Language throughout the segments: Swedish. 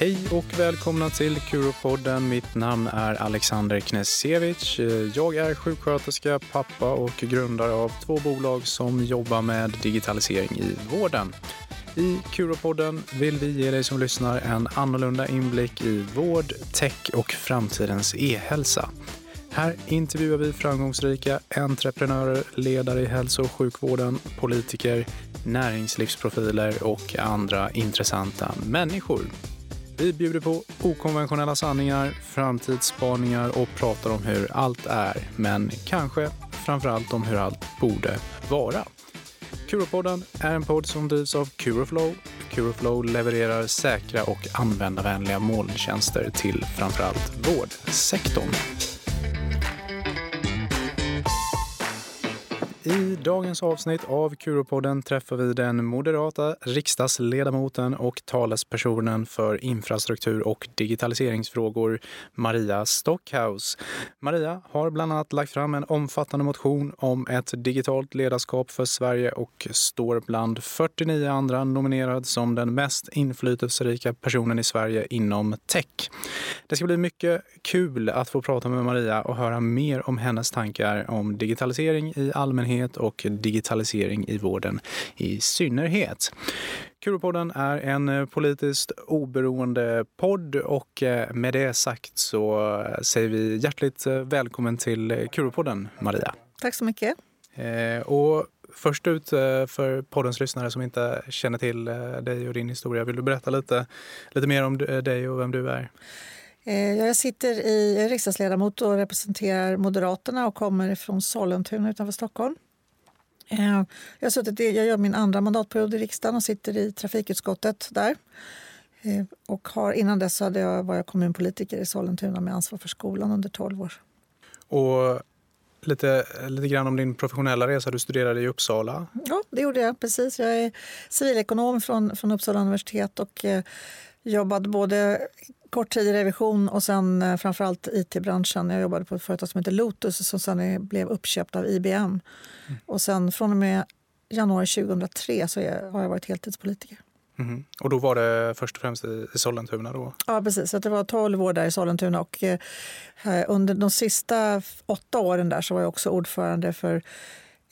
Hej och välkomna till Kuropodden. Mitt namn är Alexander Knesevic. Jag är sjuksköterska, pappa och grundare av två bolag som jobbar med digitalisering i vården. I Kuropodden vill vi ge dig som lyssnar en annorlunda inblick i vård, tech och framtidens e-hälsa. Här intervjuar vi framgångsrika entreprenörer, ledare i hälso och sjukvården, politiker, näringslivsprofiler och andra intressanta människor. Vi bjuder på okonventionella sanningar, framtidsspaningar och pratar om hur allt är, men kanske framför allt om hur allt borde vara. Kuropodden är en podd som drivs av Curoflow. Curoflow levererar säkra och användarvänliga molntjänster till framför allt vårdsektorn. I dagens avsnitt av Kuropodden träffar vi den moderata riksdagsledamoten och talespersonen för infrastruktur och digitaliseringsfrågor, Maria Stockhaus. Maria har bland annat lagt fram en omfattande motion om ett digitalt ledarskap för Sverige och står bland 49 andra nominerad som den mest inflytelserika personen i Sverige inom tech. Det ska bli mycket kul att få prata med Maria och höra mer om hennes tankar om digitalisering i allmänhet och digitalisering i vården i synnerhet. Kuropodden är en politiskt oberoende podd och med det sagt så säger vi hjärtligt välkommen till Kuropodden, Maria. Tack så mycket. Och först ut för poddens lyssnare som inte känner till dig och din historia, vill du berätta lite, lite mer om dig och vem du är? Jag sitter i jag är riksdagsledamot och representerar Moderaterna och kommer från Sollentuna utanför Stockholm. Jag, har suttit, jag gör min andra mandatperiod i riksdagen och sitter i trafikutskottet där. Och har, innan dess hade jag, var jag kommunpolitiker i Sollentuna med ansvar för skolan under 12 år. Och lite, lite grann om din professionella resa. Du studerade i Uppsala. Ja, det gjorde jag. precis. Jag är civilekonom från, från Uppsala universitet och eh, jobbade både kort tid i revision och sen eh, framförallt it-branschen. Jag jobbade på ett företag som heter Lotus som sen blev uppköpt av IBM. Mm. Och sen från och med januari 2003 så jag, har jag varit heltidspolitiker. Mm. Och då var det först och främst i, Sollentuna? Då? Ja, precis. det var 12 år där i Sollentuna. Och, eh, under de sista åtta åren där så var jag också ordförande för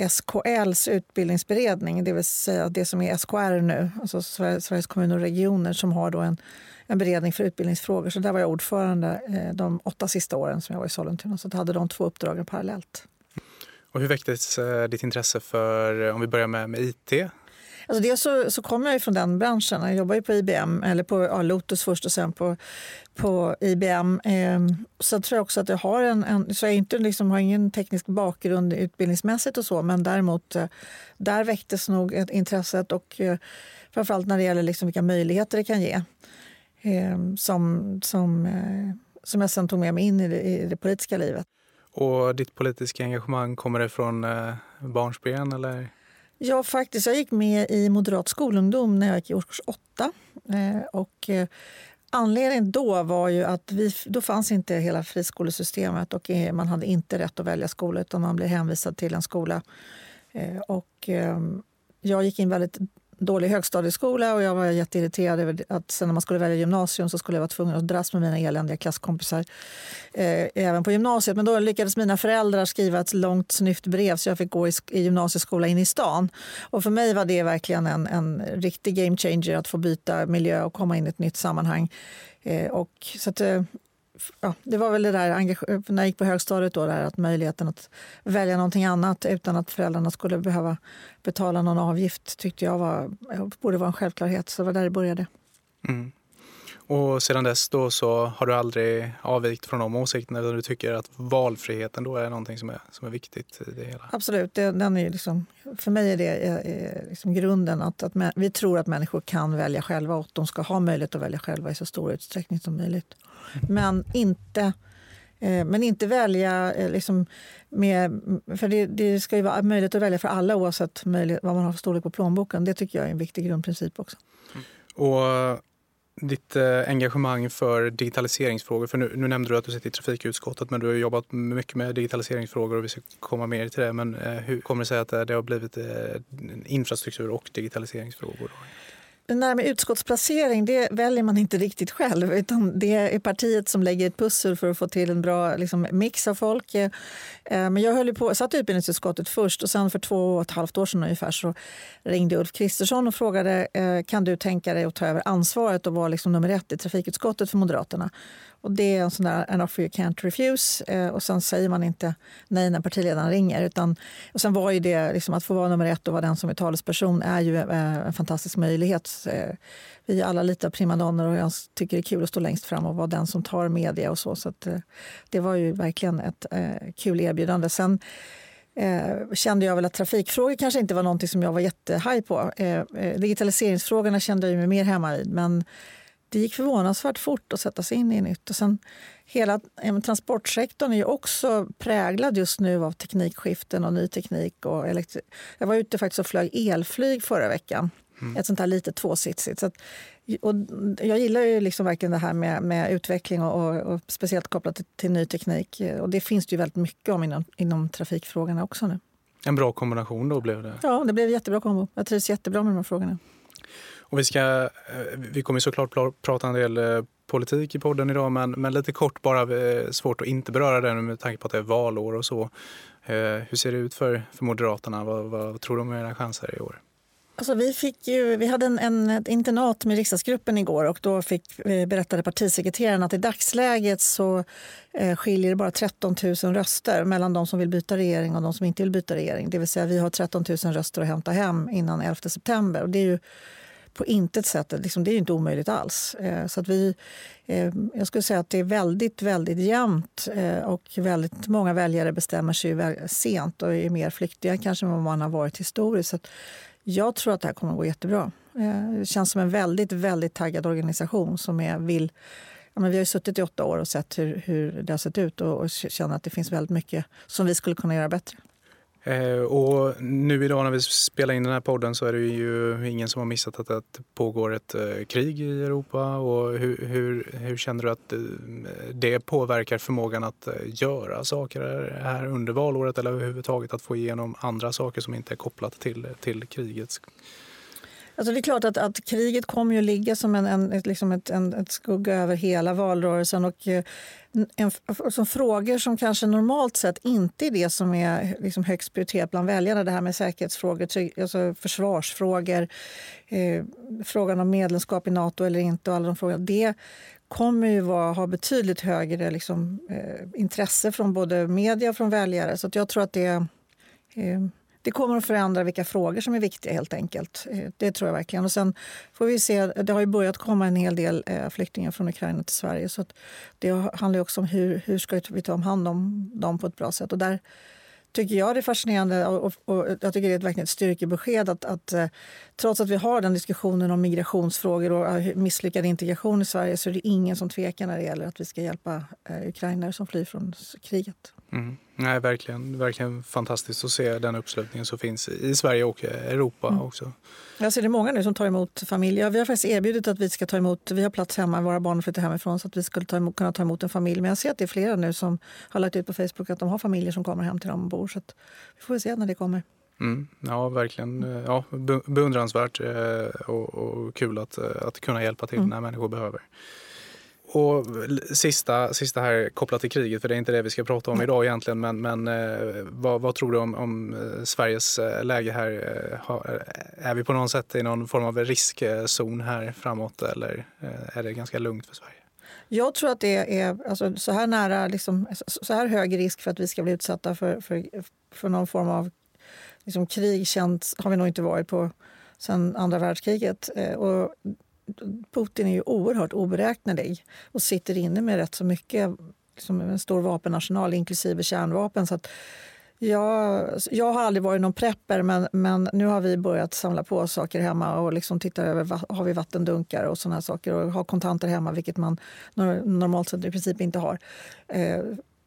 SKLs utbildningsberedning, det vill säga det som är SKR nu, alltså Sveriges kommuner och regioner som har då en, en beredning för utbildningsfrågor. Så där var jag ordförande eh, de åtta sista åren som jag var i Sollentuna. Så hade de två uppdragen parallellt. Och hur väcktes eh, ditt intresse för, om vi börjar med, med IT? Alltså dels så, så kommer jag från den branschen. Jag jobbade på IBM, eller på ja, Lotus först och sen på, på IBM. Eh, så tror jag också att jag har en, en så jag inte liksom, har ingen teknisk bakgrund utbildningsmässigt och så, men däremot eh, där väcktes nog ett intresset och eh, framförallt när det gäller liksom vilka möjligheter det kan ge. Eh, som, som, eh, som jag sen tog med mig in i det, i det politiska livet. Och ditt politiska engagemang, kommer det från eh, barnsben eller? Ja, faktiskt. Jag gick med i Moderat skolungdom när jag gick i årskurs 8. Eh, och, eh, anledningen då var ju att vi, då fanns inte hela friskolesystemet och eh, man hade inte rätt att välja skola utan man blev hänvisad till en skola. Eh, och, eh, jag gick in väldigt dålig högstadieskola och jag var jätteirriterad över att sen när man skulle välja gymnasium så skulle jag vara tvungen att dras med mina eländiga klasskompisar eh, även på gymnasiet. Men då lyckades mina föräldrar skriva ett långt snyft brev så jag fick gå i, i gymnasieskola in i stan. Och för mig var det verkligen en, en riktig game changer att få byta miljö och komma in i ett nytt sammanhang. Eh, och, så att, eh, ja, det var väl det där när jag gick på högstadiet då, där, att möjligheten att välja någonting annat utan att föräldrarna skulle behöva betala någon avgift tyckte jag var, borde vara en självklarhet. Så det var där det började. Mm. Och sedan dess då så har du aldrig avvikt från de åsikterna utan du tycker att valfriheten då är någonting som är, som är viktigt i det hela? Absolut. Det, den är liksom, för mig är det är liksom grunden att, att vi tror att människor kan välja själva och att de ska ha möjlighet att välja själva i så stor utsträckning som möjligt. Men inte, eh, men inte välja eh, liksom med... För det, det, ska ju vara möjligt att välja för alla oavsett möjlighet, vad man har för storlek på plånboken. Det tycker jag är en viktig grundprincip också. Mm. Och eh, ditt eh, engagemang för digitaliseringsfrågor, för nu, nu, nämnde du att du sitter i trafikutskottet men du har jobbat mycket med digitaliseringsfrågor och vi ska komma mer till det. Men eh, hur kommer det sig att eh, det har blivit infrastruktur och digitaliseringsfrågor? Det där med utskottsplacering det väljer man inte riktigt själv. utan Det är partiet som lägger ett pussel för att få till en bra liksom, mix av folk. Eh, men jag höll på, satt i utbildningsutskottet först och sen för två och ett halvt år sedan ungefär så ringde Ulf Kristersson och frågade eh, kan du tänka dig att ta över ansvaret och vara liksom nummer ett i trafikutskottet för Moderaterna. Och det är en sån där an offer you can't refuse. Eh, och sen säger man inte nej när partiledaren ringer. Utan, och sen var ju det, liksom, att få vara nummer ett och vara den som är talesperson är ju eh, en fantastisk möjlighet. Eh, vi är alla lite av primadonner och jag tycker det är kul att stå längst fram och vara den som tar media och så. Så att, eh, det var ju verkligen ett eh, kul erbjudande. Sen, eh, kände jag väl att trafikfrågor kanske inte var någonting som jag var jättehaj på. Eh, eh, digitaliseringsfrågorna kände jag mig mer hemma i. Men det gick förvånansvärt fort att sätta sig in i nytt. Och sen, hela transportsektorn är ju också präglad just nu av teknikskiften och ny teknik. Och elektri- jag var ute faktiskt och flög elflyg förra veckan. Mm. Ett sånt här litet tvåsitsigt. Så att, och jag gillar ju liksom verkligen det här med, med utveckling och, och, och speciellt kopplat till, till, ny teknik. Och det finns det ju väldigt mycket om inom, inom trafikfrågorna också nu. En bra kombination då blev det? Ja, det blev en jättebra kombo. Jag trivs jättebra med de här frågorna. Och vi, ska, eh, vi kommer såklart prata en del eh, politik i podden idag men, men lite kort bara, eh, svårt att inte beröra det med tanke på att det är valår och så. Hur ser det ut för, för Moderaterna? Vad, vad tror du om era chanser i år? Alltså vi, fick ju, vi hade en, en, ett internat med riksdagsgruppen igår och då fick, berättade partisekreteraren att i dagsläget så eh, skiljer det bara 13 000 röster mellan de som vill byta regering och de som inte vill byta regering. Det vill säga vi har 13 000 röster att hämta hem innan 11 september. Och det är ju på intet sätt liksom, det är inte omöjligt alls. Eh, så att vi, eh, jag skulle säga att det är väldigt, väldigt jämnt eh, och väldigt många väljare bestämmer sig sent och är mer flyktiga kanske än vad man har varit historiskt. Så jag tror att det här kommer att gå jättebra. Eh, det känns som en väldigt, väldigt taggad organisation som är, vill Ja, men vi har suttit i åtta år och sett hur, hur det har sett ut och, och känner att det finns väldigt mycket som vi skulle kunna göra bättre. Eh, och nu idag när vi spelar in den här podden så är det ju ingen som har missat att det pågår ett eh, krig i Europa. Och hur, hur, hur känner du att eh, det påverkar förmågan att göra saker här under valåret eller överhuvudtaget att få igenom andra saker som inte är kopplat till, till kriget? Alltså det är klart att, att kriget kommer ju ligga som en, en, ett, liksom ett, en, ett skugga över hela valrörelsen. Och eh, en, som frågor som kanske normalt sett inte är det som är liksom högst prioriterat bland väljarna. Det här med säkerhetsfrågor, alltså försvarsfrågor, eh, frågan om medlemskap i Nato eller inte och alla de frågorna. Det kommer ju vara, ha betydligt högre liksom, eh, intresse från både media och från väljare. Så jag tror att det eh, det kommer att förändra vilka frågor som är viktiga helt enkelt. Eh, det tror jag verkligen. Och sen får vi se, det har ju börjat komma en hel del eh, flyktingar från Ukraina till Sverige. Så det handlar också om hur, hur ska vi ta hand om dem på ett bra sätt. Och där tycker jag det är fascinerande och, och jag tycker det är ett, verkligen ett styrkebesked att, att eh, trots att vi har den diskussionen om migrationsfrågor och misslyckad integration i Sverige så är det ingen som tvekar när det gäller att vi ska hjälpa ukrainare som flyr från kriget. Mm. Nej, verkligen, verkligen fantastiskt att se den uppslutningen som finns i Sverige och Europa mm. också. Jag ser det många nu som tar emot familjer. Vi har faktiskt erbjudit att vi ska ta emot, vi har plats hemma, våra barn flyttar hemifrån så att vi skulle ta emot, kunna ta emot en familj. Men jag ser att det är flera nu som har lagt ut på Facebook att de har familjer som kommer hem till dem och bor. Så vi får se när det kommer. Mm, ja, verkligen. Ja, beundransvärt eh, och, och kul att, att kunna hjälpa till mm. när människor behöver. Och sista, sista här kopplat till kriget, för det är inte det vi ska prata om idag egentligen, men, men eh, vad, vad, tror du om, om, eh, Sveriges eh, läge här? Är vi på något sätt i någon form av riskzon här framåt eller är det ganska lugnt för Sverige? Jag tror att det är alltså, så här nära, liksom, så här hög risk för att vi ska bli utsatta för, för, för någon form av liksom, krig känns, har vi nog inte varit på sedan andra världskriget. Och Putin är ju oerhört oberäknelig och sitter inne med rätt så mycket, liksom en stor vapenarsenal inklusive kärnvapen. Så att jag, jag har aldrig varit någon prepper men, men nu har vi börjat samla på saker hemma och liksom titta över har vi vattendunkar och såna saker och ha kontanter hemma vilket man normalt sett i princip inte har. Eh,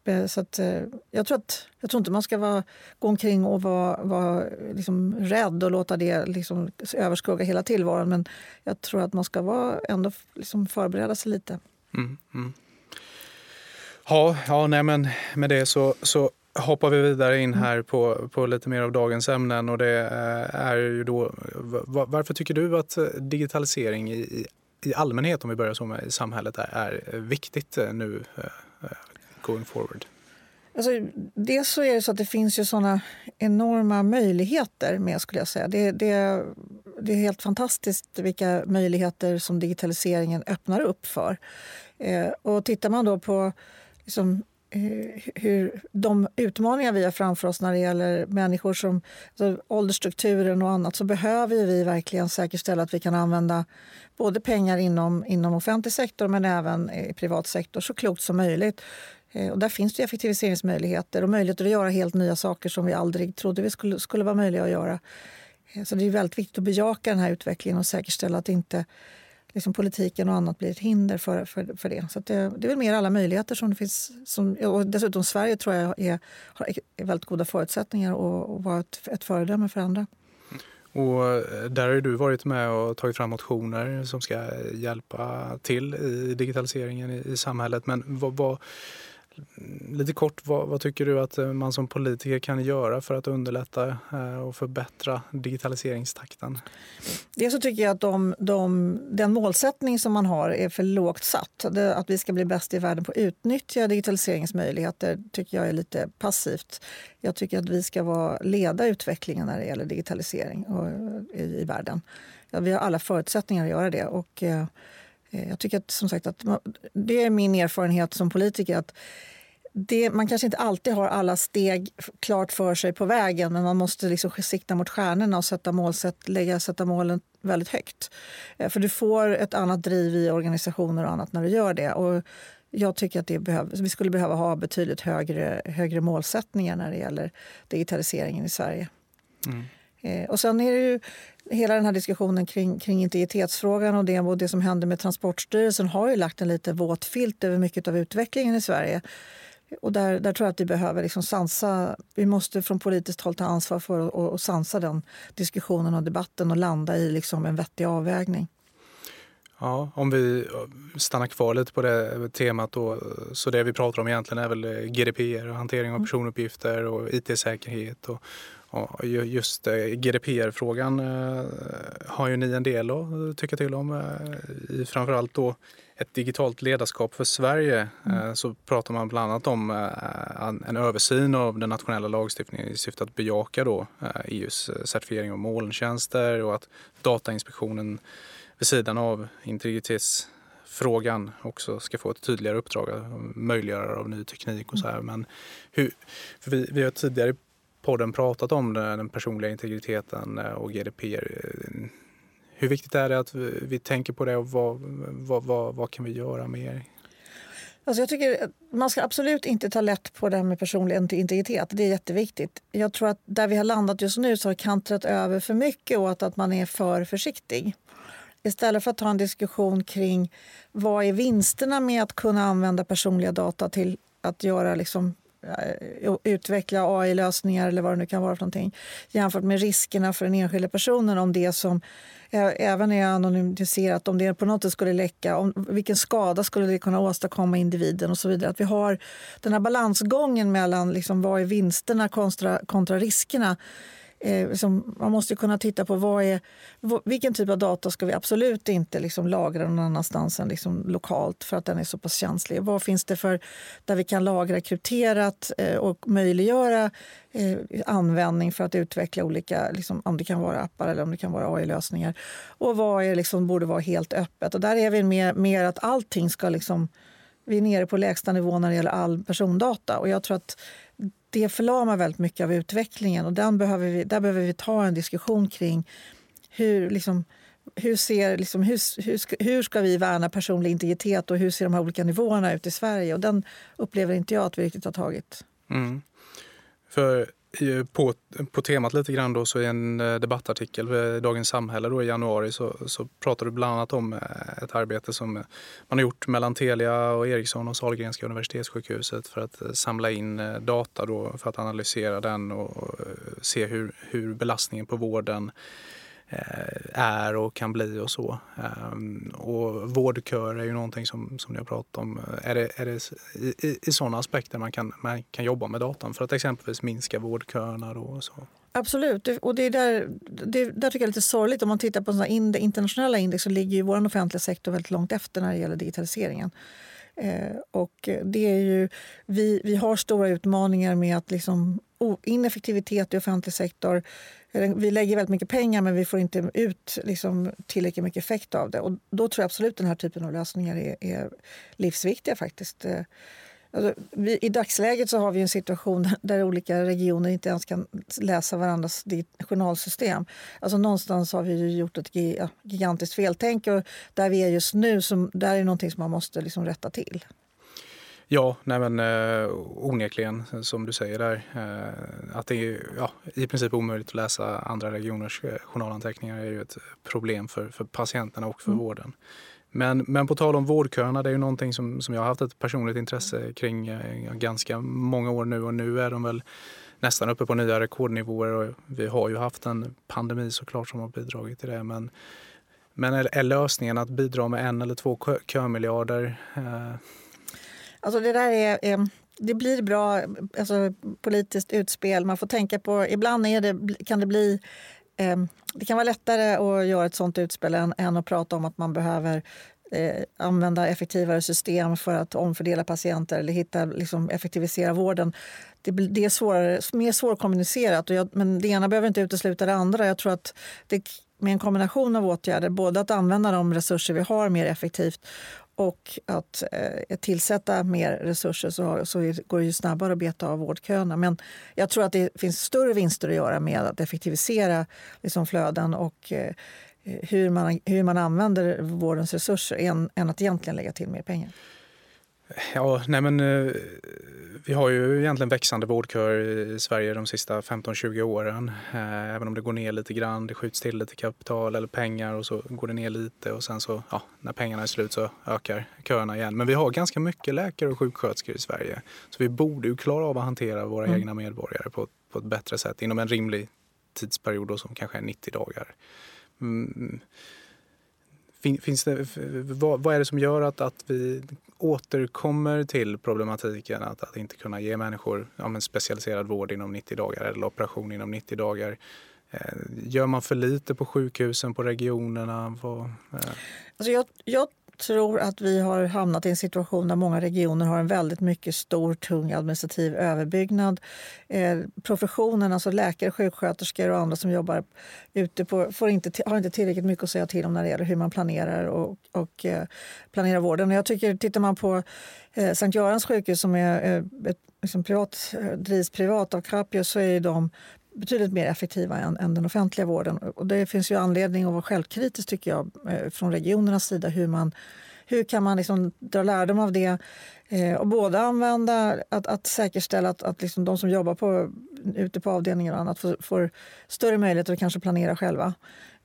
Eh, så att, eh, jag, tror att, jag tror inte man ska vara, gå omkring och vara, vara liksom rädd och låta det liksom överskugga hela tillvaron. Men jag tror att man ska vara, ändå liksom förbereda sig lite. Mm, mm. Ja, ja nej men med det så, så hoppar vi vidare in här på, på lite mer av dagens ämnen och det eh, är ju då varför tycker du att digitalisering i, i allmänhet, om vi börjar så med i samhället, är, är viktigt nu going forward? Alltså, dels så är det så att det finns ju såna enorma möjligheter med skulle jag säga. Det, det, det är helt fantastiskt vilka möjligheter som digitaliseringen öppnar upp för. Eh, och tittar man då på liksom, eh, hur de utmaningar vi har framför oss när det gäller människor som alltså åldersstrukturen och annat så behöver vi verkligen säkerställa att vi kan använda både pengar inom, inom offentlig sektor men även i privat sektor så klokt som möjligt. Eh, och där finns det effektiviseringsmöjligheter och möjligheter att göra helt nya saker som vi aldrig trodde vi skulle, skulle vara möjliga att göra. Eh, så det är väldigt viktigt att bejaka den här utvecklingen och säkerställa att inte liksom politiken och annat blir ett hinder för, för, för det. Så det, det är väl mer alla möjligheter som det finns. Som, och dessutom Sverige tror jag är, har väldigt goda förutsättningar att, att vara ett, ett föredöme för andra. Och eh, där har du varit med och tagit fram motioner som ska hjälpa till i digitaliseringen i, i samhället. Men vad, vad Lite kort, vad, vad, tycker du att eh, man som politiker kan göra för att underlätta eh, och förbättra digitaliseringstakten? Dels så tycker jag att de, de, den målsättning som man har är för lågt satt. Det, att vi ska bli bäst i världen på att utnyttja digitaliseringsmöjligheter tycker jag är lite passivt. Jag tycker att vi ska vara, leda utvecklingen när det gäller digitalisering och, i, i världen. Ja, vi har alla förutsättningar att göra det. Och, Eh, Eh, jag tycker att, som sagt att det är min erfarenhet som politiker att det, man kanske inte alltid har alla steg klart för sig på vägen men man måste liksom sikta mot stjärnorna och sätta, målsätt, lägga, sätta målen väldigt högt. Eh, för du får ett annat driv i organisationer och annat när du gör det. Och jag tycker att det behöv, vi skulle behöva ha betydligt högre, högre målsättningar när det gäller digitaliseringen i Sverige. Mm. Eh, och sen är det ju hela den här diskussionen kring, kring integritetsfrågan och det, och det som hände med Transportstyrelsen har ju lagt en lite våt filt över mycket av utvecklingen i Sverige. Och där, där tror jag att vi behöver liksom sansa, vi måste från politiskt håll ta ansvar för att och sansa den diskussionen och debatten och landa i liksom en vettig avvägning. Ja, om vi stannar kvar lite på det temat då, så det vi pratar om egentligen är väl GDPR, hantering av mm. personuppgifter och IT-säkerhet och, och just eh, GDPR-frågan eh, har ju ni en del att tycka till om. Eh, I framförallt då ett digitalt ledarskap för Sverige mm. så pratar man bland annat om en översyn av den nationella lagstiftningen i syfte att bejaka då EUs certifiering av molntjänster och att Datainspektionen vid sidan av integritetsfrågan också ska få ett tydligare uppdrag, möjliggörare av ny teknik och så här. Men hur, vi, vi har tidigare podden pratat om den personliga integriteten eh, och GDPR. Hur viktigt är det att vi tänker på det och vad, vad, vad, vad kan vi göra mer? Alltså jag tycker man ska absolut inte ta lätt på det här med personlig integritet. Det är jätteviktigt. Jag tror att där vi har landat just nu så har kantrat över för mycket åt att man är för försiktig. Istället för att ta en diskussion kring vad är vinsterna med att kunna använda personliga data till att göra liksom eh, utveckla AI-lösningar eller vad det nu kan vara för någonting jämfört med riskerna för den enskilda personen om det som även är anonymiserat, om det på något sätt skulle läcka, om, vilken skada skulle det kunna åstadkomma individen och så vidare. Att vi har den här balansgången mellan liksom, vad är vinsterna kontra, kontra riskerna Eh, liksom, man måste kunna titta på vad är, vilken typ av data ska vi absolut inte liksom lagra någon annanstans än liksom lokalt för att den är så pass känslig. Vad finns det för där vi kan lagra krypterat eh, och möjliggöra eh, användning för att utveckla olika, liksom, om det kan vara appar eller om det kan vara AI-lösningar. Och vad är, liksom, borde vara helt öppet. Och där är vi mer, mer att allting ska liksom, vi är nere på lägsta nivå när det gäller all persondata. Och jag tror att det förlamar väldigt mycket av utvecklingen. och den behöver vi, Där behöver vi ta en diskussion kring hur, liksom, hur, ser, liksom, hur, hur, ska, hur ska vi värna personlig integritet och hur ser de här olika nivåerna ut i Sverige? Och Den upplever inte jag att vi riktigt har tagit. Mm. För på, på temat lite grann då, så i en eh, debattartikel i Dagens Samhälle då i januari så, så pratar du bland annat om eh, ett arbete som eh, man har gjort mellan Telia och Ericsson och Sahlgrenska universitetssjukhuset för att samla in data då för att analysera den och se hur, hur belastningen på vården Eh, är och kan bli och så. Ehm, och vårdköer är ju någonting som, som ni har pratat om. Är det, är det i, i sådana aspekter man kan, man kan jobba med datan för att exempelvis minska vårdköerna? Då och så? Absolut. Och det är där, det, där tycker jag är lite sorgligt. Om man tittar på såna internationella index så ligger ju vår offentliga sektor väldigt långt efter när det gäller digitaliseringen. Eh, och det är ju, vi, vi har stora utmaningar med att liksom, ineffektivitet i offentlig sektor. Vi lägger väldigt mycket pengar men vi får inte ut liksom, tillräckligt mycket effekt av det. Och då tror jag absolut den här typen av lösningar är, är livsviktiga faktiskt. Eh, alltså, vi, I dagsläget så har vi en situation där olika regioner inte ens kan läsa varandras journalsystem. Alltså någonstans har vi gjort ett gigantiskt feltänk och där vi är just nu som, där är någonting som man måste liksom rätta till. Ja, nej men, eh, onekligen som du säger där. Eh, att det är ja, i princip omöjligt att läsa andra regioners eh, journalanteckningar är ju ett problem för, för patienterna och för mm. vården. Men, men på tal om vårdköerna, det är ju någonting som, som jag har haft ett personligt intresse kring eh, ganska många år nu och nu är de väl nästan uppe på nya rekordnivåer och vi har ju haft en pandemi såklart som har bidragit till det. Men, men är, är lösningen att bidra med en eller två kö, kömiljarder? Eh... Alltså det där är, är det blir bra alltså, politiskt utspel. Man får tänka på, ibland är det, kan det bli eh, det kan vara lättare att göra ett sånt utspel än, än att prata om att man behöver eh, använda effektivare system för att omfördela patienter eller hitta, liksom, effektivisera vården. Det, det är svårare, mer svårkommunicerat, och jag, men det ena behöver inte utesluta det andra. Jag tror att det, med en kombination av åtgärder, både att använda de resurser vi har mer effektivt och att eh, tillsätta mer resurser så, så går det ju snabbare att beta av vårdköerna. Men jag tror att det finns större vinster att göra med att effektivisera liksom, flöden och eh, hur, man, hur man använder vårdens resurser än, än att egentligen lägga till mer pengar. Ja, nej men eh, vi har ju egentligen växande vårdköer i Sverige de sista 15-20 åren. Eh, även om det går ner lite grann, det skjuts till lite kapital eller pengar och så går det ner lite och sen så, ja, när pengarna är slut så ökar köerna igen. Men vi har ganska mycket läkare och sjuksköterskor i Sverige. Så vi borde ju klara av att hantera våra mm. egna medborgare på, på ett bättre sätt inom en rimlig tidsperiod då, som kanske är 90 dagar. Mm. Finns det, vad, vad, är det som gör att, att vi återkommer till problematiken att, att inte kunna ge människor ja, specialiserad vård inom 90 dagar eller operation inom 90 dagar? Eh, gör man för lite på sjukhusen, på regionerna? På, eh? alltså jag, jag tror att vi har hamnat i en situation där många regioner har en väldigt mycket stor, tung administrativ överbyggnad. Eh, professionen, alltså läkare, sjuksköterskor och andra som jobbar ute på, får inte, har inte tillräckligt mycket att säga till om när det gäller hur man planerar och, och eh, planerar vården. Och Jag tycker, tittar man på eh, Sankt Görans sjukhus som är eh, ett, liksom privat, eh, drivs privat av Capio så är de betydligt mer effektiva än, än, den offentliga vården. Och det finns ju anledning att vara självkritisk tycker jag eh, från regionernas sida. Hur, man, hur kan man liksom dra lärdom av det eh, och både använda att, att säkerställa att, att liksom de som jobbar på, ute på avdelningar och annat får, får större möjligheter att kanske planera själva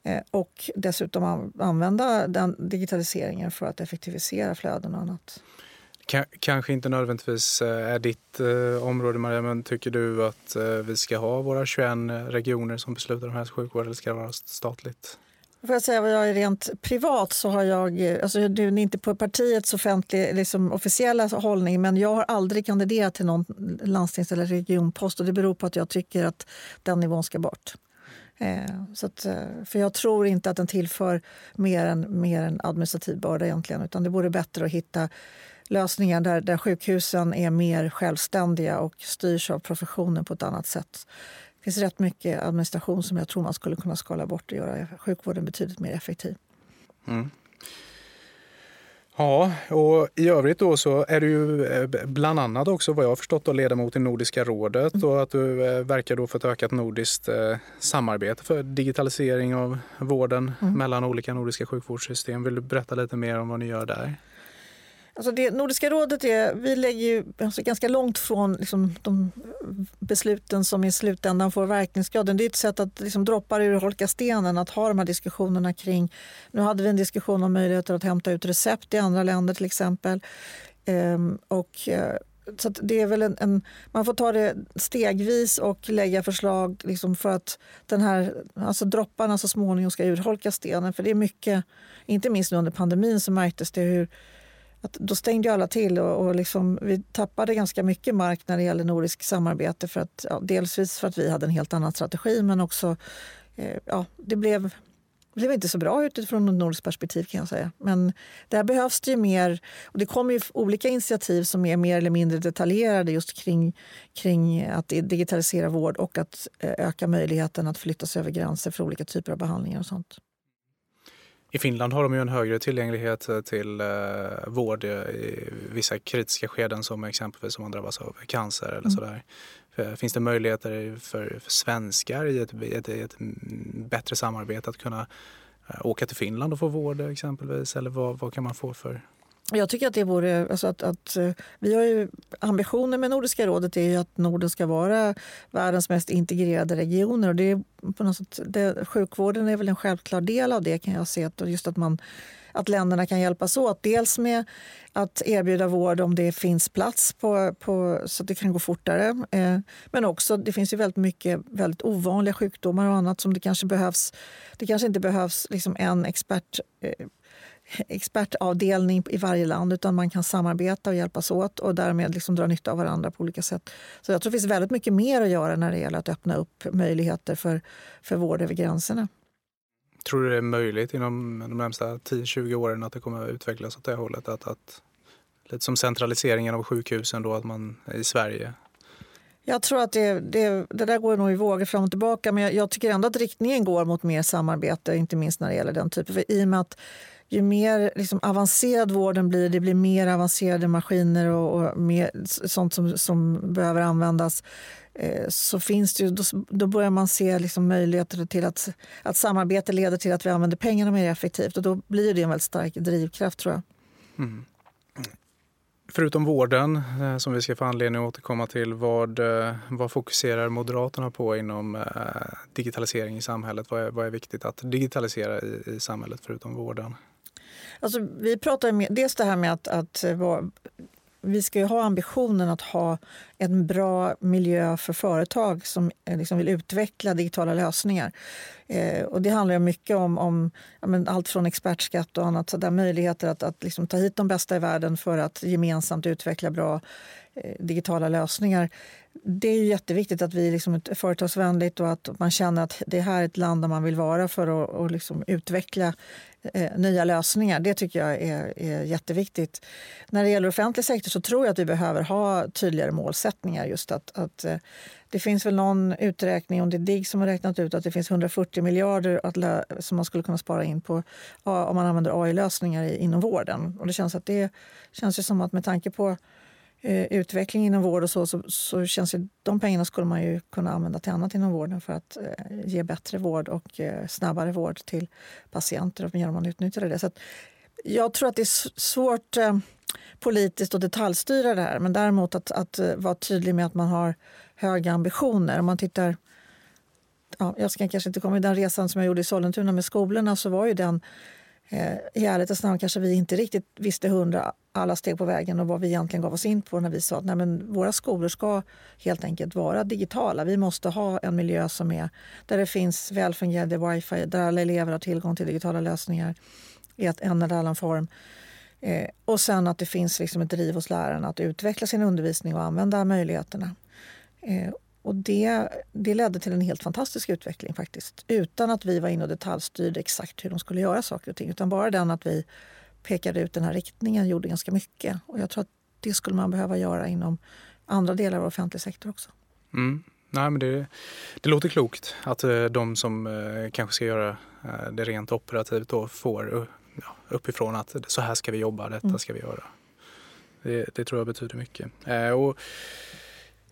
eh, och dessutom använda den digitaliseringen för att effektivisera flöden och annat kanske inte nödvändigtvis eh, är ditt eh, område Maria, men tycker du att eh, vi ska ha våra 21 regioner som beslutar om hälso och sjukvård eller ska det vara statligt? Får jag säga vad jag är rent privat så har jag, eh, alltså du är inte på partiets offentlig, liksom officiella hållning, men jag har aldrig kandiderat till någon landstings eller regionpost och det beror på att jag tycker att den nivån ska bort. Eh, så att, för jag tror inte att den tillför mer än, mer än administrativ börda egentligen, utan det vore bättre att hitta lösningar där, där sjukhusen är mer självständiga och styrs av professionen på ett annat sätt. Det finns rätt mycket administration som jag tror man skulle kunna skala bort och göra sjukvården betydligt mer effektiv. Mm. Ja, och i övrigt då så är du ju eh, bland annat också vad jag har förstått då, ledamot i Nordiska rådet mm. och att du eh, verkar då för ett ökat nordiskt eh, samarbete för digitalisering av vården mm. mellan olika nordiska sjukvårdssystem. Vill du berätta lite mer om vad ni gör där? Alltså det, Nordiska rådet är, vi lägger ju alltså ganska långt från liksom de besluten som i slutändan får verkningsgraden. Det är ett sätt att liksom droppar urholka stenen, att ha de här diskussionerna kring... Nu hade vi en diskussion om möjligheter att hämta ut recept i andra länder till exempel. Ehm, och, eh, så det är väl en, en, man får ta det stegvis och lägga förslag liksom för att den här, alltså dropparna så småningom ska urholka stenen. För det är mycket, inte minst under pandemin så märktes det hur att då stängde alla till och, och liksom, vi tappade ganska mycket mark när det gäller nordiskt samarbete. För att, ja, dels för att vi hade en helt annan strategi men också eh, ja, det blev det blev inte så bra utifrån ett nordiskt perspektiv kan jag säga. Men där behövs det ju mer, och det kommer ju olika initiativ som är mer eller mindre detaljerade just kring, kring att digitalisera vård och att eh, öka möjligheten att flytta sig över gränser för olika typer av behandlingar och sånt. I Finland har de ju en högre tillgänglighet till eh, vård i vissa kritiska skeden som exempelvis om man drabbas av cancer eller mm. sådär. Finns det möjligheter för, för svenskar i ett, ett, ett, bättre samarbete att kunna eh, åka till Finland och få vård exempelvis? Eller vad, vad kan man få för jag tycker att det vore... Alltså att, att, eh, vi har ju, ambitionen med Nordiska rådet är ju att Norden ska vara världens mest integrerade regioner. Och det är på något sätt, det, sjukvården är väl en självklar del av det. kan jag se. Att, just att, man, att länderna kan hjälpas åt. Dels med att erbjuda vård om det finns plats på, på, så att det kan gå fortare. Eh, men också, det finns ju väldigt mycket väldigt ovanliga sjukdomar och annat som det kanske behövs. Det kanske inte behövs liksom en expert eh, expertavdelning i varje land utan man kan samarbeta och hjälpas åt och därmed liksom dra nytta av varandra på olika sätt. Så jag tror det finns väldigt mycket mer att göra när det gäller att öppna upp möjligheter för, för vård över gränserna. Tror du det är möjligt inom de närmsta 10-20 åren att det kommer att utvecklas åt det hållet? Att, att, lite som centraliseringen av sjukhusen då, att man i Sverige jag tror att det, det, det, där går nog i vågor fram och tillbaka men jag, jag, tycker ändå att riktningen går mot mer samarbete, inte minst när det gäller den typen. För I och med att ju mer liksom, avancerad vården blir, det blir mer avancerade maskiner och, och mer, sånt som, som behöver användas eh, så finns det ju, då, då börjar man se liksom möjligheter till att, att samarbete leder till att vi använder pengarna mer effektivt och då blir det en väldigt stark drivkraft tror jag. Mm. Förutom vården, eh, som vi ska få anledning att återkomma till, vad, eh, vad fokuserar Moderaterna på inom digitalisering i samhället? Vad är, vad är viktigt att digitalisera i, i samhället förutom vården? Alltså, vi pratar med, dels det här med att, att eh, vi ska ha ambitionen att ha en bra miljö för företag som eh, liksom vill utveckla digitala lösningar. Eh, och det handlar mycket om, om ja, allt från expertskatt och annat. Så där möjligheter att, att liksom ta hit de bästa i världen för att gemensamt utveckla bra eh, digitala lösningar. Det är jätteviktigt att vi liksom är företagsvänligt och att man känner att det här är ett land där man vill vara för att och liksom utveckla eh, nya lösningar. Det tycker jag är, är jätteviktigt. När det gäller offentlig sektor så tror jag att vi behöver ha tydligare målsättningar. Just att, att eh, det finns väl någon uträkning, om det är DIGG som har räknat ut att det finns 140 miljarder att som man skulle kunna spara in på om man använder AI-lösningar inom vården. Och det känns att det känns ju som att med tanke på eh, utveckling inom vård och så, så, så, känns ju, de pengarna skulle man ju kunna använda till annat inom vården för att eh, ge bättre vård och eh, snabbare vård till patienter och man utnyttjar det. Så jag tror att det är svårt eh, politiskt att detaljstyra det här men däremot att, att eh, vara tydlig med att man har höga ambitioner. Om man tittar ja, jag ska kanske inte komma i den resan som jag gjorde i Sollentuna med skolorna så var ju den eh, Eh, i ärlighetens namn kanske vi inte riktigt visste hundra alla steg på vägen och vad vi egentligen gav oss in på när vi sa att nej, men våra skolor ska helt enkelt vara digitala. Vi måste ha en miljö som är där det finns välfungerande wifi, där alla elever har tillgång till digitala lösningar i en eller annan form. Eh, och sen att det finns liksom ett driv hos lärarna att utveckla sin undervisning och använda möjligheterna. Eh, och det, det ledde till en helt fantastisk utveckling faktiskt. Utan att vi var inne och detaljstyrde exakt hur de skulle göra saker och ting. Utan bara den att vi pekade ut den här riktningen gjorde ganska mycket. Och jag tror att det skulle man behöva göra inom andra delar av offentlig sektor också. Mm. Nej, men det, det låter klokt att eh, de som eh, kanske ska göra det rent operativt då får ja, uppifrån att så här ska vi jobba, detta mm. ska vi göra. Det, det tror jag betyder mycket. Och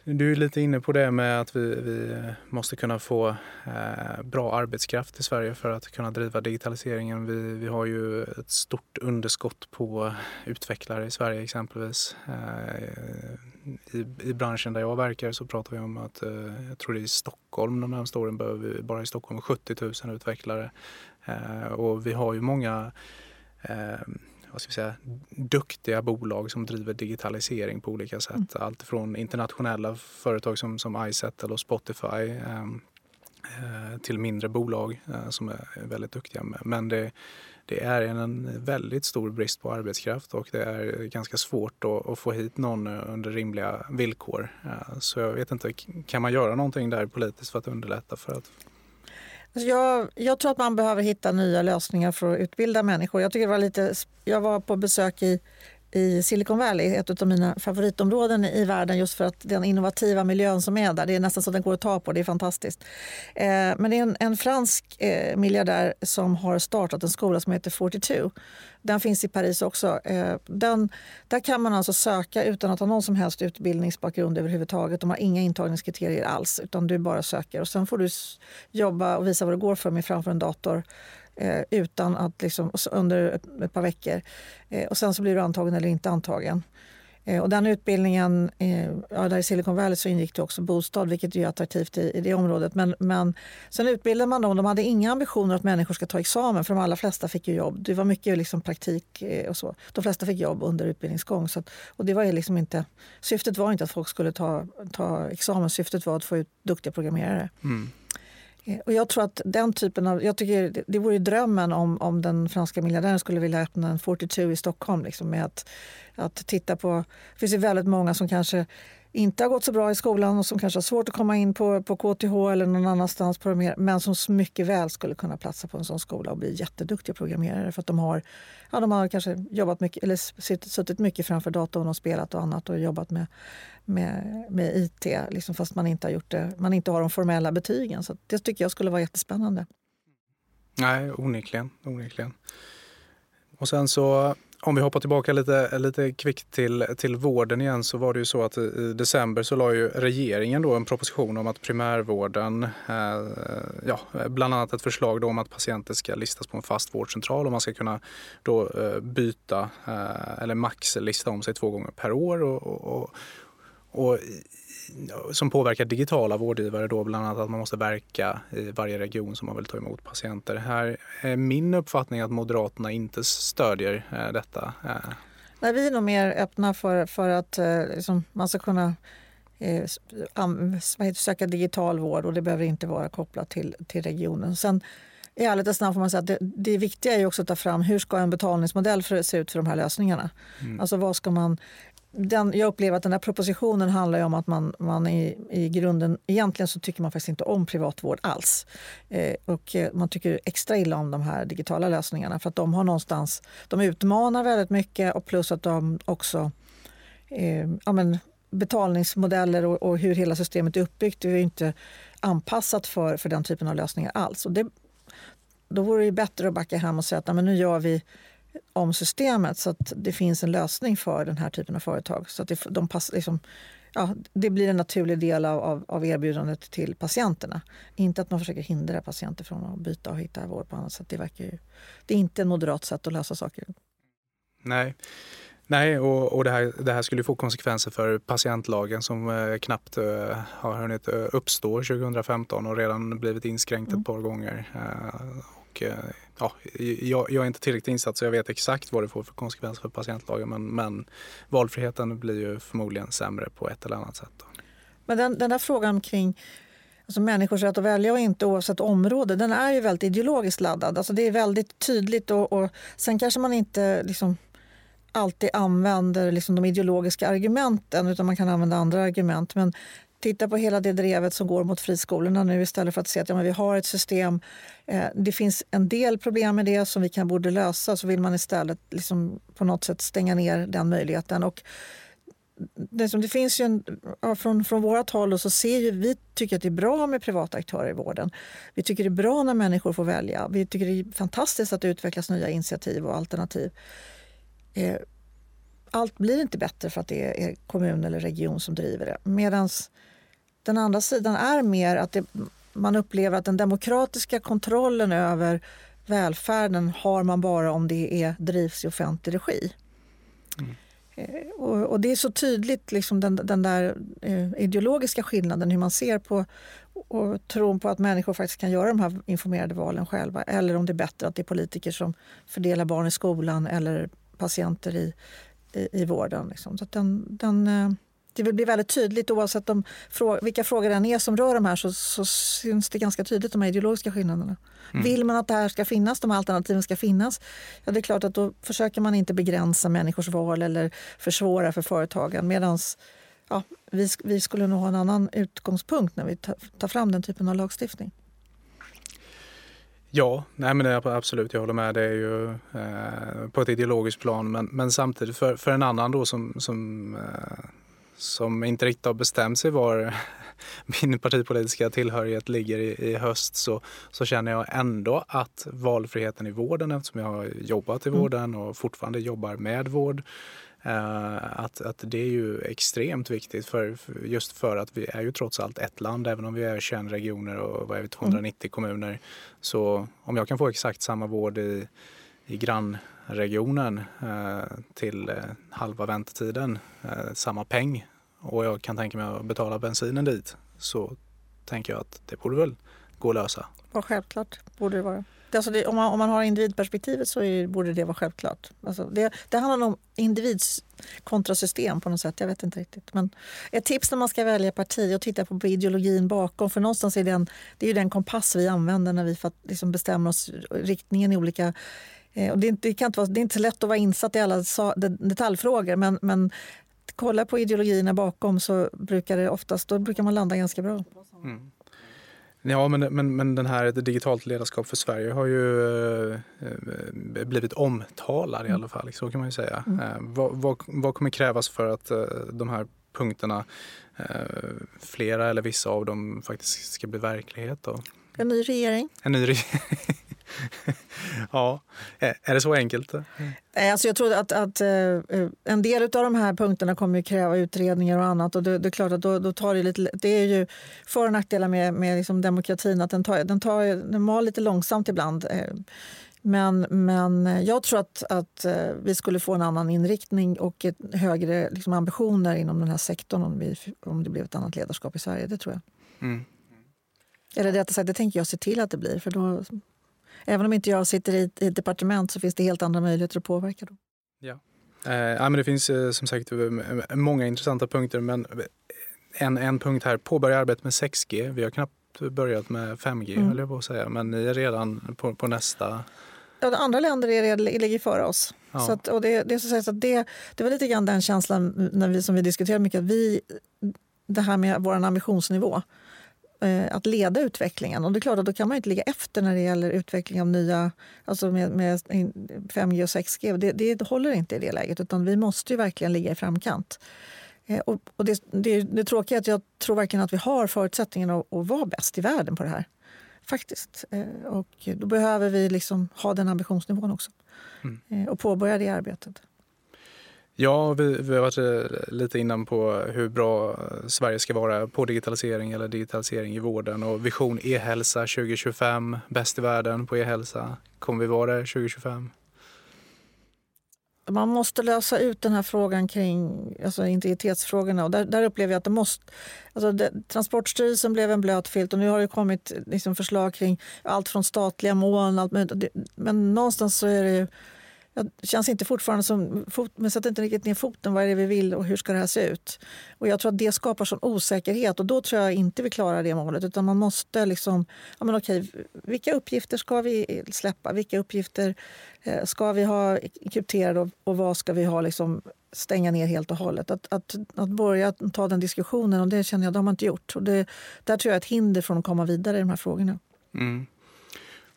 du är lite inne på det med att vi, vi måste kunna få eh, bra arbetskraft i Sverige för att kunna driva digitaliseringen. Vi, vi har ju ett stort underskott på utvecklare i Sverige exempelvis. Eh, i, I branschen där jag verkar så pratar vi om att eh, jag tror det är i Stockholm de närmaste åren behöver vi bara i Stockholm 70 000 utvecklare. Eh, och vi har ju många eh, vad ska vi säga, duktiga bolag som driver digitalisering på olika sätt. Mm. Allt från internationella företag som, som iSettle och Spotify eh, till mindre bolag eh, som är väldigt duktiga. Med. Men det, det är en väldigt stor brist på arbetskraft och det är ganska svårt att, att få hit någon under rimliga villkor. Eh, så jag vet inte, kan man göra någonting där politiskt för att underlätta för att Alltså, jag, jag, tror att man behöver hitta nya lösningar för att utbilda människor. Jag, tycker det var lite, jag var på besök i i Silicon Valley, ett av mina favoritområden i världen just för att den innovativa miljön som är där, det är nästan så att den går att ta på, det är fantastiskt. Eh, men det är en, en fransk eh, miljardär som har startat en skola som heter 42. Den finns i Paris också. Eh, den, där kan man alltså söka utan att ha någon som helst utbildningsbakgrund överhuvudtaget. De har inga intagningskriterier alls, utan du bara söker. Och sen får du jobba och visa vad det går för mig framför en dator eh, utan att liksom, under ett, ett par veckor. Eh, och sen så blir du antagen eller inte antagen. Eh, och den utbildningen, eh, ja, där i Silicon Valley så ingick det också bostad vilket är attraktivt i, i det området. Men, men sen utbildade man dem. De hade inga ambitioner att människor ska ta examen för de allra flesta fick ju jobb. Det var mycket liksom praktik eh, och så. De flesta fick jobb under utbildningsgång. Så att, och det var liksom inte, syftet var inte att folk skulle ta, ta examen, syftet var att få ut duktiga programmerare. Mm. Eh, och jag tror att den typen av... Jag tycker det vore drömmen om, om den franska miljardären skulle vilja öppna en 42 i Stockholm. Liksom, med att, att titta på... Det finns ju väldigt många som kanske inte har gått så bra i skolan och som kanske har svårt att komma in på, på KTH eller någon annanstans på mer, men som mycket väl skulle kunna platsa på en sån skola och bli jätteduktiga programmerare för att de har, ja, de har kanske jobbat mycket, eller suttit mycket framför datorn och spelat och annat och jobbat med, med, med IT liksom, fast man inte har gjort det, man inte har de formella betygen. Så det tycker jag skulle vara jättespännande. Nej, onekligen. onekligen. Och sen så om vi hoppar tillbaka lite, lite kvickt till, till vården igen så var det ju så att i december så la ju regeringen då en proposition om att primärvården, eh, ja, bland annat ett förslag då om att patienter ska listas på en fast vårdcentral och man ska kunna då eh, byta eh, eller max lista om sig två gånger per år och, och, och som påverkar digitala vårdgivare då bland annat att man måste verka i varje region som man vill ta emot patienter. Här är min uppfattning att Moderaterna inte stödjer eh, detta. Eh. Nej, vi är nog mer öppna för, för att eh, liksom, man ska kunna eh, söka digital vård och det behöver inte vara kopplat till, till regionen. Sen, i ärlighetens namn får man säga att det, det viktiga är också att ta fram hur ska en betalningsmodell för, se ut för de här lösningarna. Mm. Alltså vad ska man den, jag upplever att den här propositionen handlar om att man, man i, i grunden... Egentligen så tycker man faktiskt inte om privatvård alls. Eh, och eh, man tycker extra illa om de här digitala lösningarna för att de har någonstans... De utmanar väldigt mycket och plus att de också... Eh, ja, men, betalningsmodeller och, och, hur hela systemet är uppbyggt är inte anpassat för, för den typen av lösningar alls. Och det, då vore det bättre att backa hem och säga att men nu gör vi om systemet så att det finns en lösning för den här typen av företag. Så att det, de pass, liksom, ja, det blir en naturlig del av, av, av, erbjudandet till patienterna. Inte att man försöker hindra patienter från att byta och hitta vård på annat sätt. Det, verkar ju, det är inte ett moderat sätt att lösa saker. Nej. Nej, och, och det, här, det här skulle få konsekvenser för patientlagen som eh, knappt eh, har hunnit eh, uppstå 2015 och redan blivit inskränkt mm. ett par gånger. Eh, och, eh, ja, jag, jag, är inte tillräckligt insatt så jag vet exakt vad det får för konsekvenser för patientlagen men, men valfriheten blir ju förmodligen sämre på ett eller annat sätt. Då. Men den, den där frågan kring alltså människors rätt att välja och inte oavsett område, den är ju väldigt ideologiskt laddad. Alltså det är väldigt tydligt och, och sen kanske man inte liksom alltid använder liksom de ideologiska argumenten utan man kan använda andra argument. Men titta på hela det drevet som går mot friskolorna nu istället för att se att ja, men vi har ett system. Eh, det finns en del problem med det som vi kan borde lösa så vill man istället liksom på något sätt stänga ner den möjligheten. Och det, som, det finns ju en, ja, från, från vårt håll så ser ju, vi tycker att det är bra med privata aktörer i vården. Vi tycker det är bra när människor får välja. Vi tycker det är fantastiskt att det utvecklas nya initiativ och alternativ. Eh, allt blir inte bättre för att det är kommun eller region som driver det. Medans den andra sidan är mer att det, man upplever att den demokratiska kontrollen över välfärden har man bara om det är, drivs i offentlig regi. Mm. Och, och, det är så tydligt, liksom den, den där eh, ideologiska skillnaden, hur man ser på och tron på att människor faktiskt kan göra de här informerade valen själva. Eller om det är bättre att det är politiker som fördelar barn i skolan eller patienter i, i, i vården. Liksom. Så den, den, eh, det vill bli väldigt tydligt oavsett om, vilka frågor det är som rör de här så, så syns det ganska tydligt de här ideologiska skillnaderna. Mm. Vill man att det här ska finnas, de här alternativen ska finnas, ja det är klart att då försöker man inte begränsa människors val eller försvåra för företagen. Medan ja, vi, vi skulle nog ha en annan utgångspunkt när vi tar fram den typen av lagstiftning. Ja, nej men det absolut, jag håller med. Det är ju eh, på ett ideologiskt plan men, men samtidigt för, för en annan då som, som, eh, som inte riktigt har bestämt sig var min partipolitiska tillhörighet ligger i, i, höst så, så känner jag ändå att valfriheten i vården eftersom jag har jobbat i mm. vården och fortfarande jobbar med vård Uh, att, att det är ju extremt viktigt för, just för att vi är ju trots allt ett land även om vi är 21 regioner och vad är vi, 290 mm. kommuner. Så om jag kan få exakt samma vård i, i grannregionen regionen eh, till eh, halva väntetiden, eh, samma peng och jag kan tänka mig att betala bensinen dit så tänker jag att det borde väl gå att lösa. Ja, självklart borde det vara. Alltså det, om, man, om man har individperspektivet så är, borde det vara självklart. Alltså det, det handlar om individ kontra system på något sätt. Jag vet inte riktigt. Men ett tips när man ska välja parti är att titta på ideologin bakom. För någonstans är den, det är ju den kompass vi använder när vi liksom bestämmer oss riktningen i olika och det, det, kan inte vara, det är inte lätt att vara insatt i alla detaljfrågor men, men kolla på ideologierna bakom så brukar det oftast, då brukar man landa ganska bra. Mm. Ja, men, men, men den här digitalt ledarskap för Sverige har ju eh, blivit omtalad i alla fall, så kan man ju säga. Mm. Eh, vad, vad, vad, kommer krävas för att eh, de här punkterna, eh, flera eller vissa av dem faktiskt ska bli verklighet? Då? En ny regering. En ny regering. ja, är det så enkelt? Alltså jag tror att, att uh, en del av de här punkterna kommer att kräva utredningar och annat. Och det, det är klart att då, då, tar det lite... Det är ju för och nackdelar med, med liksom demokratin att den, tar, den, tar, den mal lite långsamt ibland. Men, men jag tror att, att vi skulle få en annan inriktning och ett högre liksom, ambitioner inom den här sektorn om, vi, om det blev ett annat ledarskap i Sverige. Det tror jag. Mm. Eller rättare sagt, det tänker jag se till att det blir. För då, även om inte jag sitter i ett, departement så finns det helt andra möjligheter att påverka. Då. Ja. Eh, ja, men det finns eh, som sagt eh, många intressanta punkter. Men en, en punkt här, påbörja arbetet med 6G. Vi har knappt börjat med 5G, mm. jag på att säga. Men ni är redan på, på nästa... Ja, andra länder är, ligger före oss. Ja. Så att, och det, det, så att det, det var lite grann den känslan när vi, som vi diskuterade mycket. Att vi, det här med vår ambitionsnivå. Eh, att leda utvecklingen. Och det är klart att då kan man inte ligga efter när det gäller utveckling av nya, alltså med, med 5G och 6G. Det, det håller inte i det läget, utan vi måste ju verkligen ligga i framkant. Eh, och, och det, det, det tråkiga är att jag tror verkligen att vi har förutsättningarna att, att vara bäst i världen på det här. Faktiskt. Eh, och då behöver vi liksom ha den ambitionsnivån också. Mm. Och påbörja det arbetet. Ja, vi, vi har varit eh, lite innan på hur bra eh, Sverige ska vara på digitalisering eller digitalisering i vården och vision e-hälsa 2025, bäst i världen på e-hälsa. Kommer vi vara det 2025? Man måste lösa ut den här frågan kring alltså integritetsfrågorna. Och där, där upplever jag att det måste... Alltså det, Transportstyrelsen blev en blöt filt och nu har det kommit liksom förslag kring allt från statliga mål. Allt, men, men någonstans så är det ju jag känns inte fortfarande som... Men sätter inte riktigt ner foten. Vad är det vi vill och hur ska det här se ut? Och jag tror att det skapar sån osäkerhet och då tror jag inte vi klarar det målet. Utan man måste liksom... Ja men okej, vilka uppgifter ska vi släppa? Vilka uppgifter eh, ska vi ha krypterade och, och vad ska vi ha liksom stänga ner helt och hållet? Att, att, att börja ta den diskussionen, och det känner jag, det har man inte gjort. Och det, där tror jag är ett hinder från att komma vidare i de här frågorna. Mm.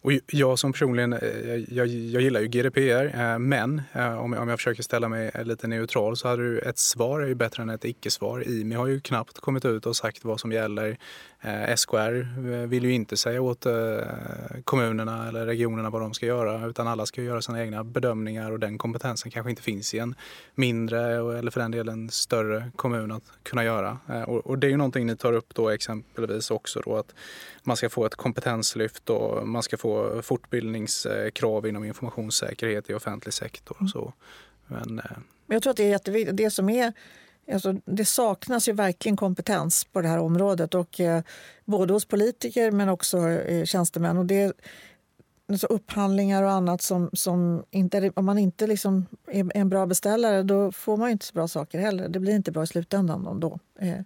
Och jag som personligen, eh, jag, jag gillar ju GDPR, eh, men eh, om jag, om jag försöker ställa mig lite neutral så hade du ett svar är ju bättre än ett icke-svar. IMI har ju knappt kommit ut och sagt vad som gäller. Eh, SKR eh, vill ju inte säga åt eh, kommunerna eller regionerna vad de ska göra utan alla ska göra sina egna bedömningar och den kompetensen kanske inte finns i en mindre eller för den delen större kommun att kunna göra. Och det är ju någonting ni tar upp då exempelvis också då att man ska få ett kompetenslyft och man ska få fortbildningskrav inom informationssäkerhet i offentlig sektor. Och så. Men, jag tror att det är jätteviktigt. Det, som är, alltså, det saknas ju verkligen kompetens på det här området. Och, eh, både hos politiker men också eh, tjänstemän. Och det, alltså upphandlingar och annat som, som inte, om man inte liksom är en bra beställare då får man inte så bra saker heller. Det blir inte bra i slutändan då. Eh,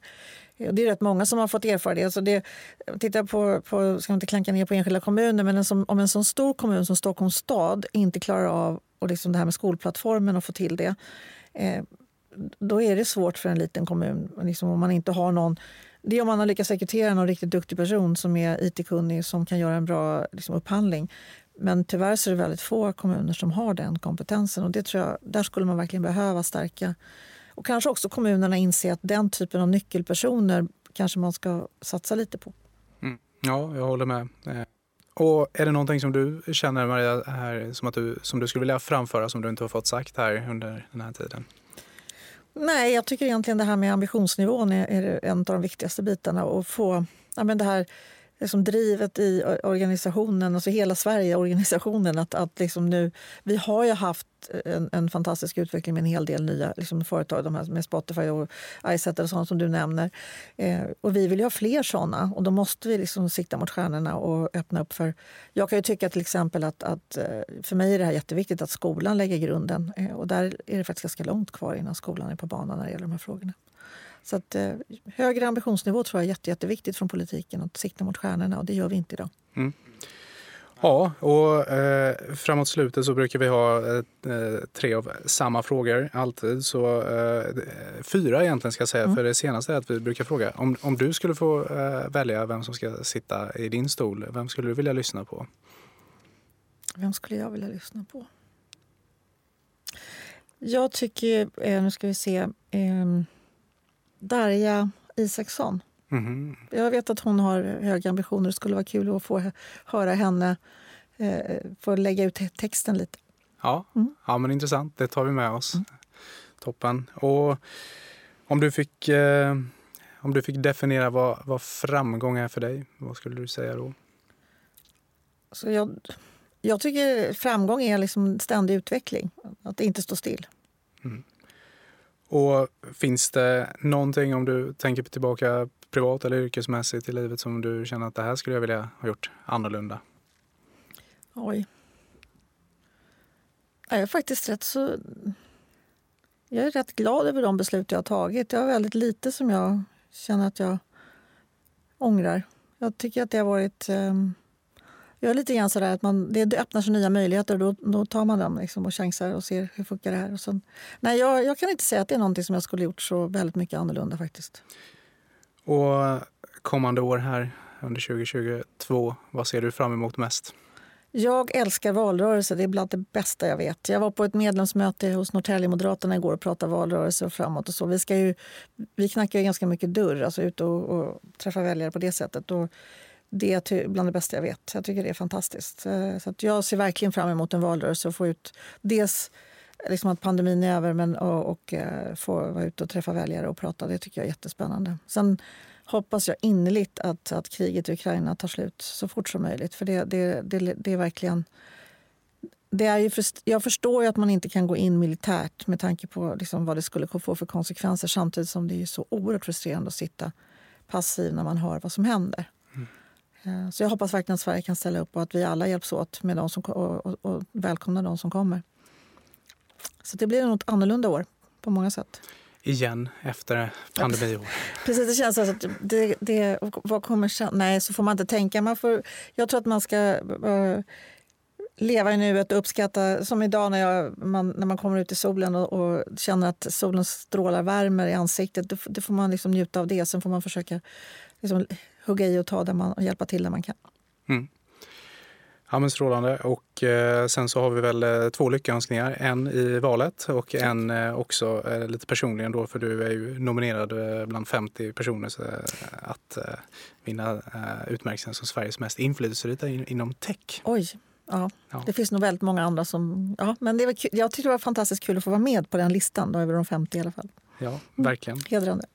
det är rätt många som har fått erfara det. Alltså det titta på, på, ska inte klanka ner på enskilda kommuner, men en som, om en sån stor kommun som Stockholms stad inte klarar av och liksom det här med skolplattformen och få till det, eh, då är det svårt för en liten kommun liksom om man inte har någon det är om man har lyckats rekrytera någon riktigt duktig person som är it-kunnig som kan göra en bra liksom, upphandling. Men tyvärr så är det väldigt få kommuner som har den kompetensen. och det tror jag, Där skulle man verkligen behöva stärka. Och kanske också kommunerna inse att den typen av nyckelpersoner kanske man ska satsa lite på. Mm. Ja, jag håller med. Eh, och är det någonting som du känner Maria, här, som, att du, som du skulle vilja framföra som du inte har fått sagt här under den här tiden? Nej, jag tycker egentligen det här med ambitionsnivån är, är en av de viktigaste bitarna. Att få ja, men det här liksom drivet i organisationen, alltså hela Sverige-organisationen. Att, att liksom nu, vi har ju haft en, en, fantastisk utveckling med en hel del nya liksom, företag, de här med Spotify och iSetter och sånt som du nämner. Eh, och vi vill ju ha fler såna och då måste vi liksom sikta mot stjärnorna och öppna upp för... Jag kan ju tycka till exempel att, att eh, för mig är det här jätteviktigt att skolan lägger grunden eh, och där är det faktiskt ganska långt kvar innan skolan är på banan när det gäller de här frågorna. Så att, eh, högre ambitionsnivå tror jag är jätte, jätteviktigt från politiken att sikta mot stjärnorna och det gör vi inte idag. Mm. Ja, och eh, framåt slutet så brukar vi ha eh, tre av samma frågor alltid. Så eh, fyra egentligen ska jag säga, mm. för det senaste är att vi brukar fråga om, om du skulle få eh, välja vem som ska sitta i din stol, vem skulle du vilja lyssna på? Vem skulle jag vilja lyssna på? Jag tycker, eh, nu ska vi se, ehm, Darja Isaksson. Mm. Jag vet att hon har höga ambitioner. Det skulle vara kul att få höra henne eh, få lägga ut texten lite. Ja, mm. ja men intressant. Det tar vi med oss. Mm. Toppen. Och om du fick, eh, om du fick definiera vad, vad framgång är för dig, vad skulle du säga då? Så jag, jag tycker framgång är liksom ständig utveckling, att inte stå still. Mm. Och finns det någonting om du tänker tillbaka privat eller yrkesmässigt i livet som du känner att det här skulle jag vilja ha gjort annorlunda? Oj. Jag är faktiskt rätt så... Jag är rätt glad över de beslut jag har tagit. Jag har väldigt lite som jag känner att jag ångrar. Jag tycker att det har varit... Um jag är lite grann sådär att man, det öppnar sig nya möjligheter och då, då tar man dem liksom och chansar och ser hur funkar det här. Och sen, nej, jag, jag kan inte säga att det är någonting som jag skulle gjort så väldigt mycket annorlunda faktiskt. Och kommande år här under 2022, vad ser du fram emot mest? Jag älskar valrörelse. Det är bland det bästa jag vet. Jag var på ett medlemsmöte hos Norrtälje Moderaterna igår och pratade valrörelse och framåt. och så. Vi, ska ju, vi knackar ju ganska mycket dörr, alltså ut och, och träffa väljare på det sättet. Och det är bland det bästa jag vet. Jag tycker det är fantastiskt. Eh, så att jag ser verkligen fram emot en valrörelse och få ut dels liksom att pandemin är över men, och, och eh, få vara ute och träffa väljare och prata. Det tycker jag är jättespännande. Sen hoppas jag innerligt att, att kriget i Ukraina tar slut så fort som möjligt. För det, det, det, det är verkligen... Det är ju för, jag förstår ju att man inte kan gå in militärt med tanke på liksom vad det skulle få för konsekvenser samtidigt som det är så oerhört frustrerande att sitta passiv när man hör vad som händer. Eh, så jag hoppas verkligen att Sverige kan ställa upp och att vi alla hjälps åt med de som, och, och, och välkomnar de som kommer. Så det blir något annorlunda år på många sätt. Igen efter pandemiår. Precis, det känns alltså att det, det, vad kommer sen? Nej, så får man inte tänka. Man får, jag tror att man ska uh, leva i nuet och uppskatta, som idag när, jag, man, när man kommer ut i solen och, och känner att solens strålar värmer i ansiktet. Då, då får man liksom njuta av det. Sen får man försöka liksom, hugga i och ta där man, och hjälpa till där man kan. Mm. Ja, men strålande. Och eh, sen så har vi väl eh, två lyckönskningar. En i valet och en eh, också eh, lite personligen då för du är ju nominerad eh, bland 50 personer så, att vinna utmärkelsen som Sveriges mest inflytelserika in, inom tech. Oj, ja. ja. Det finns nog väldigt många andra som... Ja, men det var kul. Jag tyckte det var fantastiskt kul att få vara med på den listan, då, över de 50 i alla fall. Ja, verkligen. Mm, hedrande.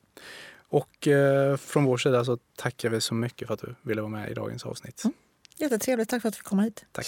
Och eh, från vår sida så tackar vi så mycket för att du ville vara med i dagens avsnitt. Mm. Jättetrevligt. Tack för att du fick komma hit. Tack.